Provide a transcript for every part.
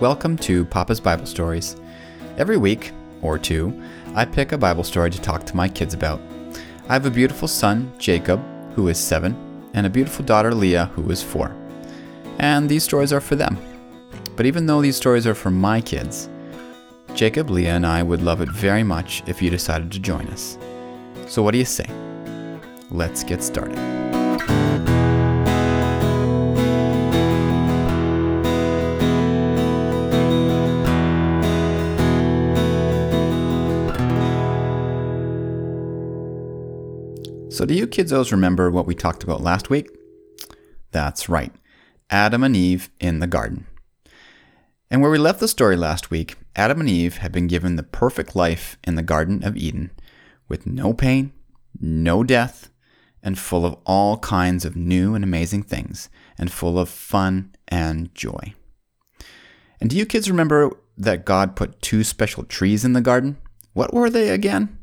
Welcome to Papa's Bible Stories. Every week, or two, I pick a Bible story to talk to my kids about. I have a beautiful son, Jacob, who is seven, and a beautiful daughter, Leah, who is four. And these stories are for them. But even though these stories are for my kids, Jacob, Leah, and I would love it very much if you decided to join us. So, what do you say? Let's get started. So, do you kiddos remember what we talked about last week? That's right, Adam and Eve in the garden. And where we left the story last week, Adam and Eve had been given the perfect life in the Garden of Eden with no pain, no death, and full of all kinds of new and amazing things, and full of fun and joy. And do you kids remember that God put two special trees in the garden? What were they again?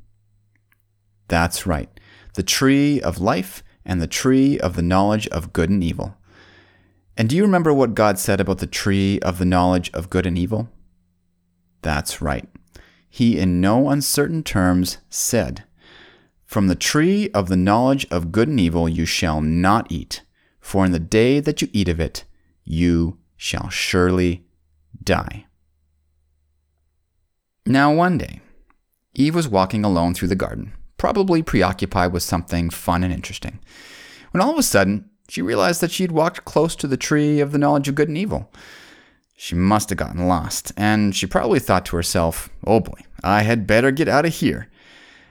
That's right the tree of life and the tree of the knowledge of good and evil. And do you remember what God said about the tree of the knowledge of good and evil? That's right. He, in no uncertain terms, said, From the tree of the knowledge of good and evil you shall not eat, for in the day that you eat of it, you shall surely die. Now, one day, Eve was walking alone through the garden probably preoccupied with something fun and interesting. When all of a sudden, she realized that she'd walked close to the tree of the knowledge of good and evil. She must have gotten lost, and she probably thought to herself, oh boy, I had better get out of here.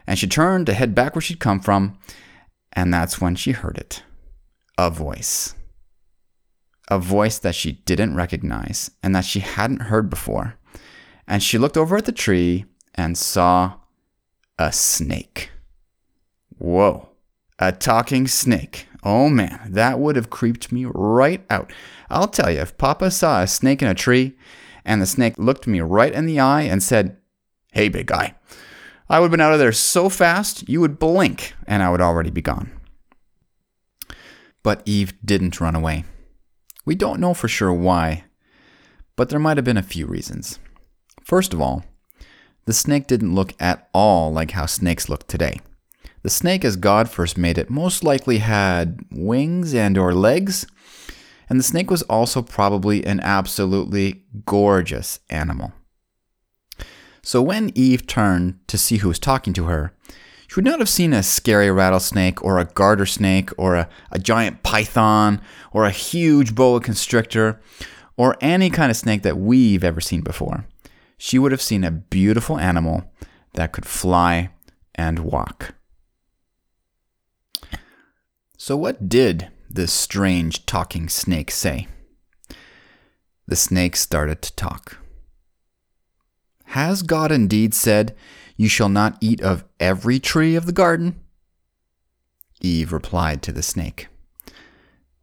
And she turned to head back where she'd come from, and that's when she heard it a voice. A voice that she didn't recognize and that she hadn't heard before. And she looked over at the tree and saw a snake. Whoa, a talking snake. Oh man, that would have creeped me right out. I'll tell you, if Papa saw a snake in a tree and the snake looked me right in the eye and said, Hey, big guy, I would have been out of there so fast you would blink and I would already be gone. But Eve didn't run away. We don't know for sure why, but there might have been a few reasons. First of all, the snake didn't look at all like how snakes look today. The snake as God first made it most likely had wings and or legs, and the snake was also probably an absolutely gorgeous animal. So when Eve turned to see who was talking to her, she would not have seen a scary rattlesnake or a garter snake or a, a giant python or a huge boa constrictor or any kind of snake that we've ever seen before. She would have seen a beautiful animal that could fly and walk. So, what did this strange talking snake say? The snake started to talk. Has God indeed said, You shall not eat of every tree of the garden? Eve replied to the snake,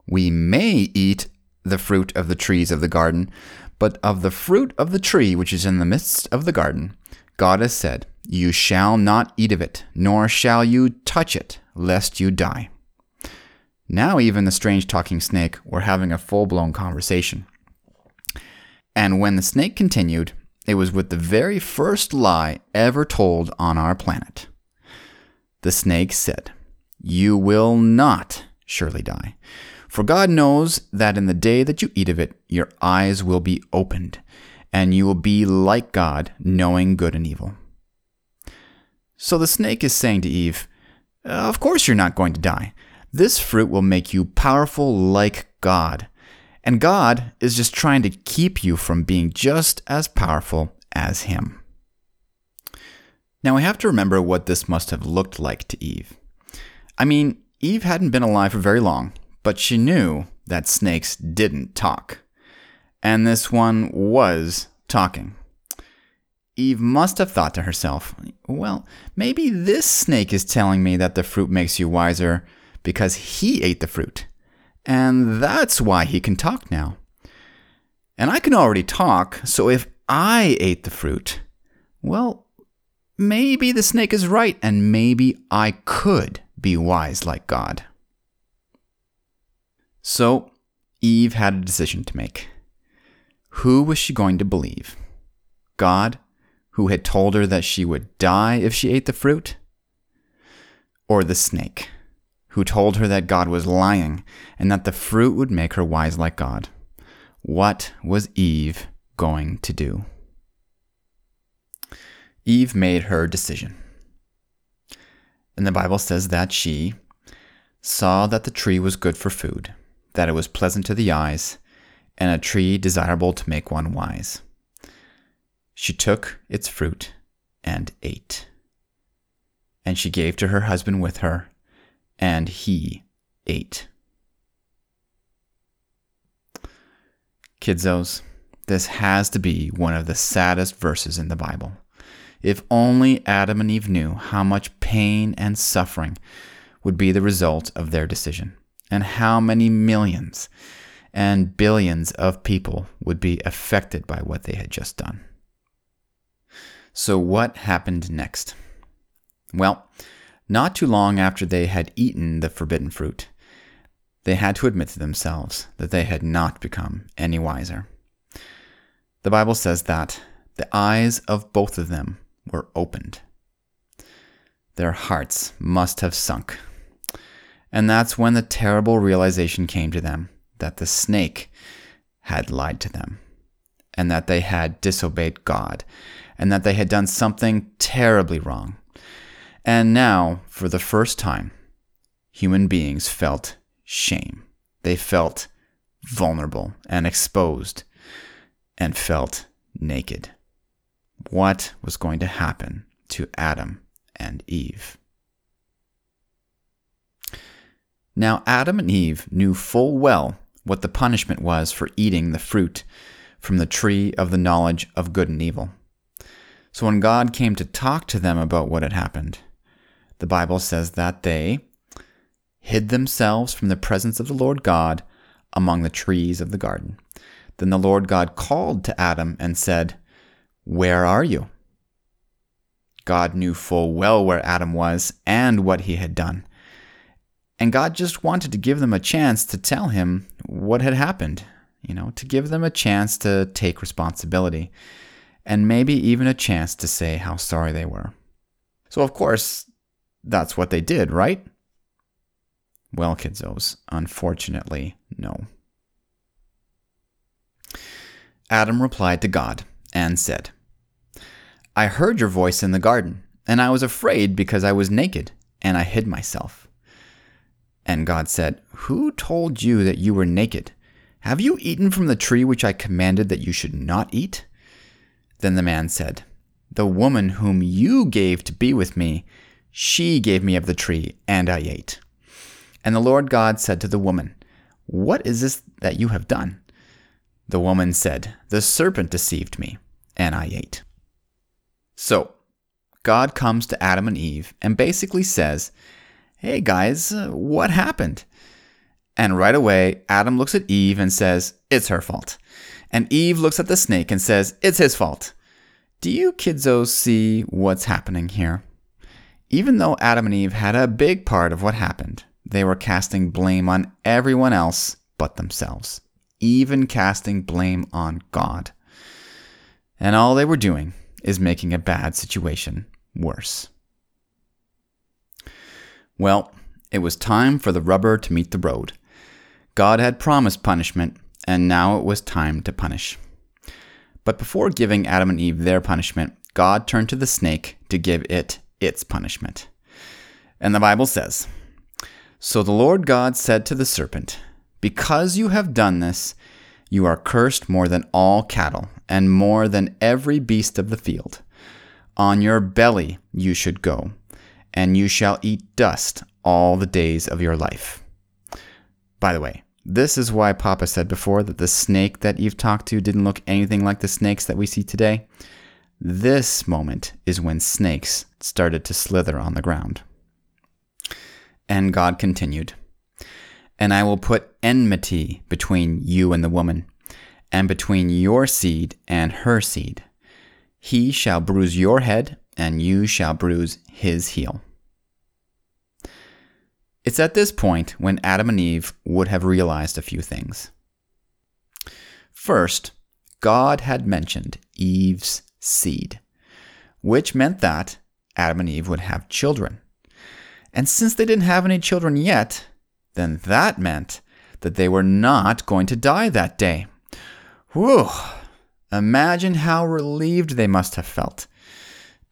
We may eat the fruit of the trees of the garden, but of the fruit of the tree which is in the midst of the garden, God has said, You shall not eat of it, nor shall you touch it, lest you die. Now, even the strange talking snake were having a full blown conversation. And when the snake continued, it was with the very first lie ever told on our planet. The snake said, You will not surely die. For God knows that in the day that you eat of it, your eyes will be opened, and you will be like God, knowing good and evil. So the snake is saying to Eve, Of course you're not going to die. This fruit will make you powerful like God. And God is just trying to keep you from being just as powerful as Him. Now we have to remember what this must have looked like to Eve. I mean, Eve hadn't been alive for very long, but she knew that snakes didn't talk. And this one was talking. Eve must have thought to herself, well, maybe this snake is telling me that the fruit makes you wiser, because he ate the fruit. And that's why he can talk now. And I can already talk, so if I ate the fruit, well, maybe the snake is right, and maybe I could be wise like God. So, Eve had a decision to make. who was she going to believe? God, who had told her that she would die if she ate the fruit? Or the snake, who told her that God was lying and that the fruit would make her wise like God? What was Eve going to do? Eve made her decision. And the Bible says that she saw that the tree was good for food, that it was pleasant to the eyes, and a tree desirable to make one wise. She took its fruit and ate. And she gave to her husband with her, and he ate. Kidzos, this has to be one of the saddest verses in the Bible. If only Adam and Eve knew how much pain and suffering would be the result of their decision, and how many millions and billions of people would be affected by what they had just done. So, what happened next? Well, not too long after they had eaten the forbidden fruit, they had to admit to themselves that they had not become any wiser. The Bible says that the eyes of both of them were opened. Their hearts must have sunk. And that's when the terrible realization came to them that the snake had lied to them, and that they had disobeyed God, and that they had done something terribly wrong. And now, for the first time, human beings felt shame. They felt vulnerable and exposed and felt naked what was going to happen to Adam and Eve. Now, Adam and Eve knew full well what the punishment was for eating the fruit from the tree of the knowledge of good and evil. So, when God came to talk to them about what had happened, the Bible says that they hid themselves from the presence of the Lord God among the trees of the garden. Then the Lord God called to Adam and said, where are you? God knew full well where Adam was and what he had done. And God just wanted to give them a chance to tell him what had happened, you know, to give them a chance to take responsibility, and maybe even a chance to say how sorry they were. So, of course, that's what they did, right? Well, kidzos, unfortunately, no. Adam replied to God and said, I heard your voice in the garden, and I was afraid because I was naked, and I hid myself. And God said, Who told you that you were naked? Have you eaten from the tree which I commanded that you should not eat? Then the man said, The woman whom you gave to be with me, she gave me of the tree, and I ate. And the Lord God said to the woman, What is this that you have done? The woman said, The serpent deceived me, and I ate. So, God comes to Adam and Eve and basically says, Hey guys, uh, what happened? And right away, Adam looks at Eve and says, It's her fault. And Eve looks at the snake and says, It's his fault. Do you kidzos see what's happening here? Even though Adam and Eve had a big part of what happened, they were casting blame on everyone else but themselves, even casting blame on God. And all they were doing is making a bad situation worse. Well, it was time for the rubber to meet the road. God had promised punishment, and now it was time to punish. But before giving Adam and Eve their punishment, God turned to the snake to give it its punishment. And the Bible says So the Lord God said to the serpent, Because you have done this, you are cursed more than all cattle, and more than every beast of the field. On your belly you should go, and you shall eat dust all the days of your life. By the way, this is why Papa said before that the snake that Eve talked to didn't look anything like the snakes that we see today. This moment is when snakes started to slither on the ground. And God continued and I will put enmity between you and the woman, and between your seed and her seed. He shall bruise your head, and you shall bruise his heel. It's at this point when Adam and Eve would have realized a few things. First, God had mentioned Eve's seed, which meant that Adam and Eve would have children. And since they didn't have any children yet, then that meant that they were not going to die that day. Whew! Imagine how relieved they must have felt,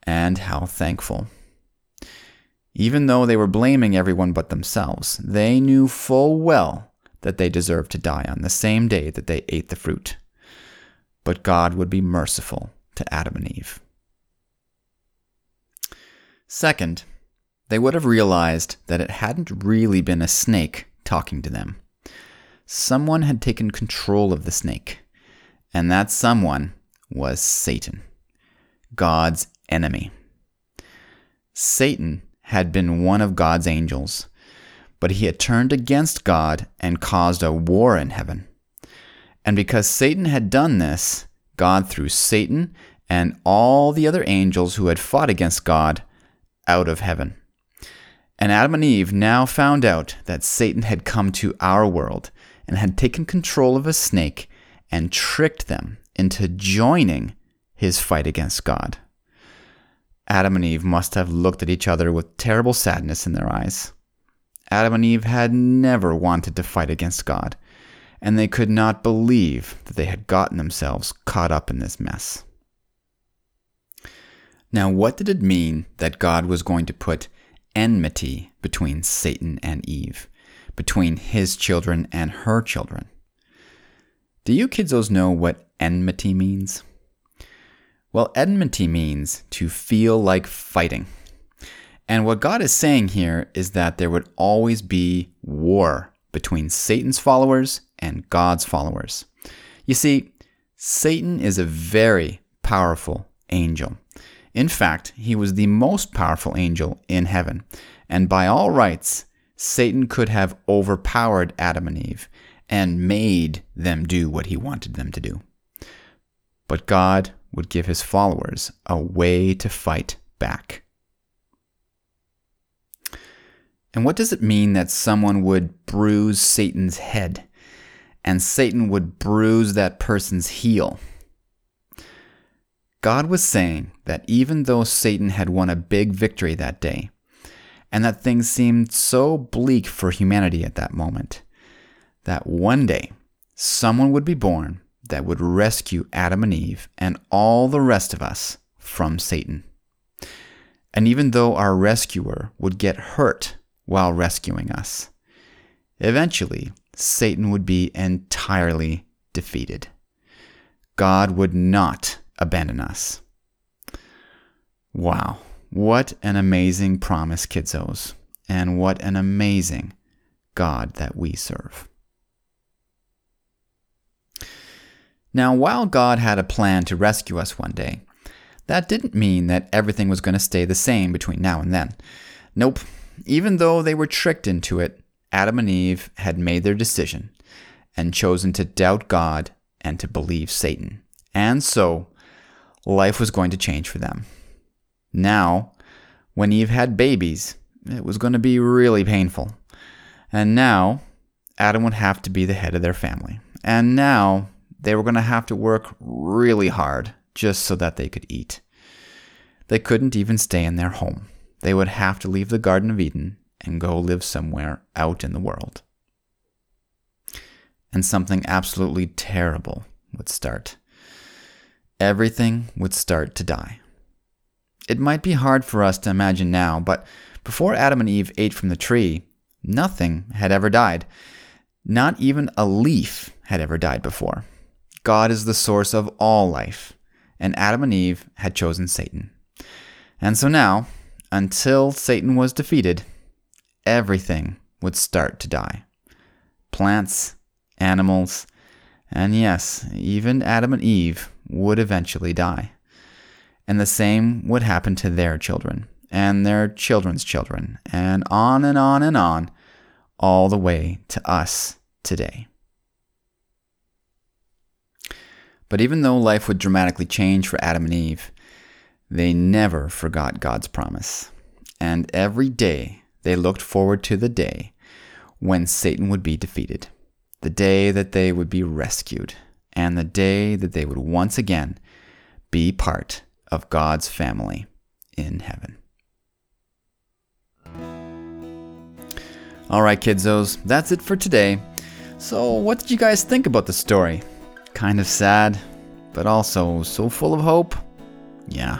and how thankful. Even though they were blaming everyone but themselves, they knew full well that they deserved to die on the same day that they ate the fruit. But God would be merciful to Adam and Eve. Second, they would have realized that it hadn't really been a snake talking to them. Someone had taken control of the snake, and that someone was Satan, God's enemy. Satan had been one of God's angels, but he had turned against God and caused a war in heaven. And because Satan had done this, God threw Satan and all the other angels who had fought against God out of heaven. And Adam and Eve now found out that Satan had come to our world and had taken control of a snake and tricked them into joining his fight against God. Adam and Eve must have looked at each other with terrible sadness in their eyes. Adam and Eve had never wanted to fight against God, and they could not believe that they had gotten themselves caught up in this mess. Now, what did it mean that God was going to put enmity between Satan and Eve, between his children and her children? Do you kidsos know what enmity means? Well, enmity means to feel like fighting. And what God is saying here is that there would always be war between Satan's followers and God's followers. You see, Satan is a very powerful angel. In fact, he was the most powerful angel in heaven. And by all rights, Satan could have overpowered Adam and Eve and made them do what he wanted them to do. But God would give his followers a way to fight back. And what does it mean that someone would bruise Satan's head and Satan would bruise that person's heel? God was saying that even though Satan had won a big victory that day, and that things seemed so bleak for humanity at that moment, that one day someone would be born that would rescue Adam and Eve and all the rest of us from Satan. And even though our rescuer would get hurt while rescuing us, eventually Satan would be entirely defeated. God would not abandon us. Wow, what an amazing promise, kidsos, and what an amazing God that we serve. Now, while God had a plan to rescue us one day, that didn't mean that everything was going to stay the same between now and then. Nope. Even though they were tricked into it, Adam and Eve had made their decision and chosen to doubt God and to believe Satan. And so, life was going to change for them. Now, when Eve had babies, it was going to be really painful. And now, Adam would have to be the head of their family. And now, they were going to have to work really hard just so that they could eat. They couldn't even stay in their home. They would have to leave the Garden of Eden and go live somewhere out in the world. And something absolutely terrible would start. Everything would start to die. It might be hard for us to imagine now, but before Adam and Eve ate from the tree, nothing had ever died. Not even a leaf had ever died before. God is the source of all life, and Adam and Eve had chosen Satan. And so now, until Satan was defeated, everything would start to die plants, animals, and yes, even Adam and Eve would eventually die. And the same would happen to their children, and their children's children, and on and on and on, all the way to us today. But even though life would dramatically change for Adam and Eve, they never forgot God's promise. And every day they looked forward to the day when Satan would be defeated, the day that they would be rescued, and the day that they would once again be part of God's family in heaven. All right, kidzos, that's it for today. So, what did you guys think about the story? Kind of sad, but also so full of hope? Yeah.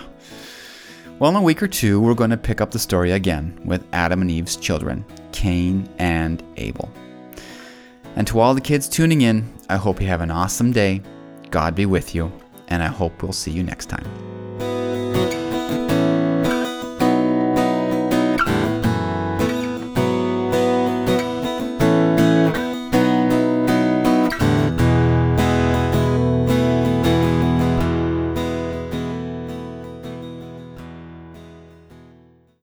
Well, in a week or two, we're going to pick up the story again with Adam and Eve's children, Cain and Abel. And to all the kids tuning in, I hope you have an awesome day. God be with you, and I hope we'll see you next time.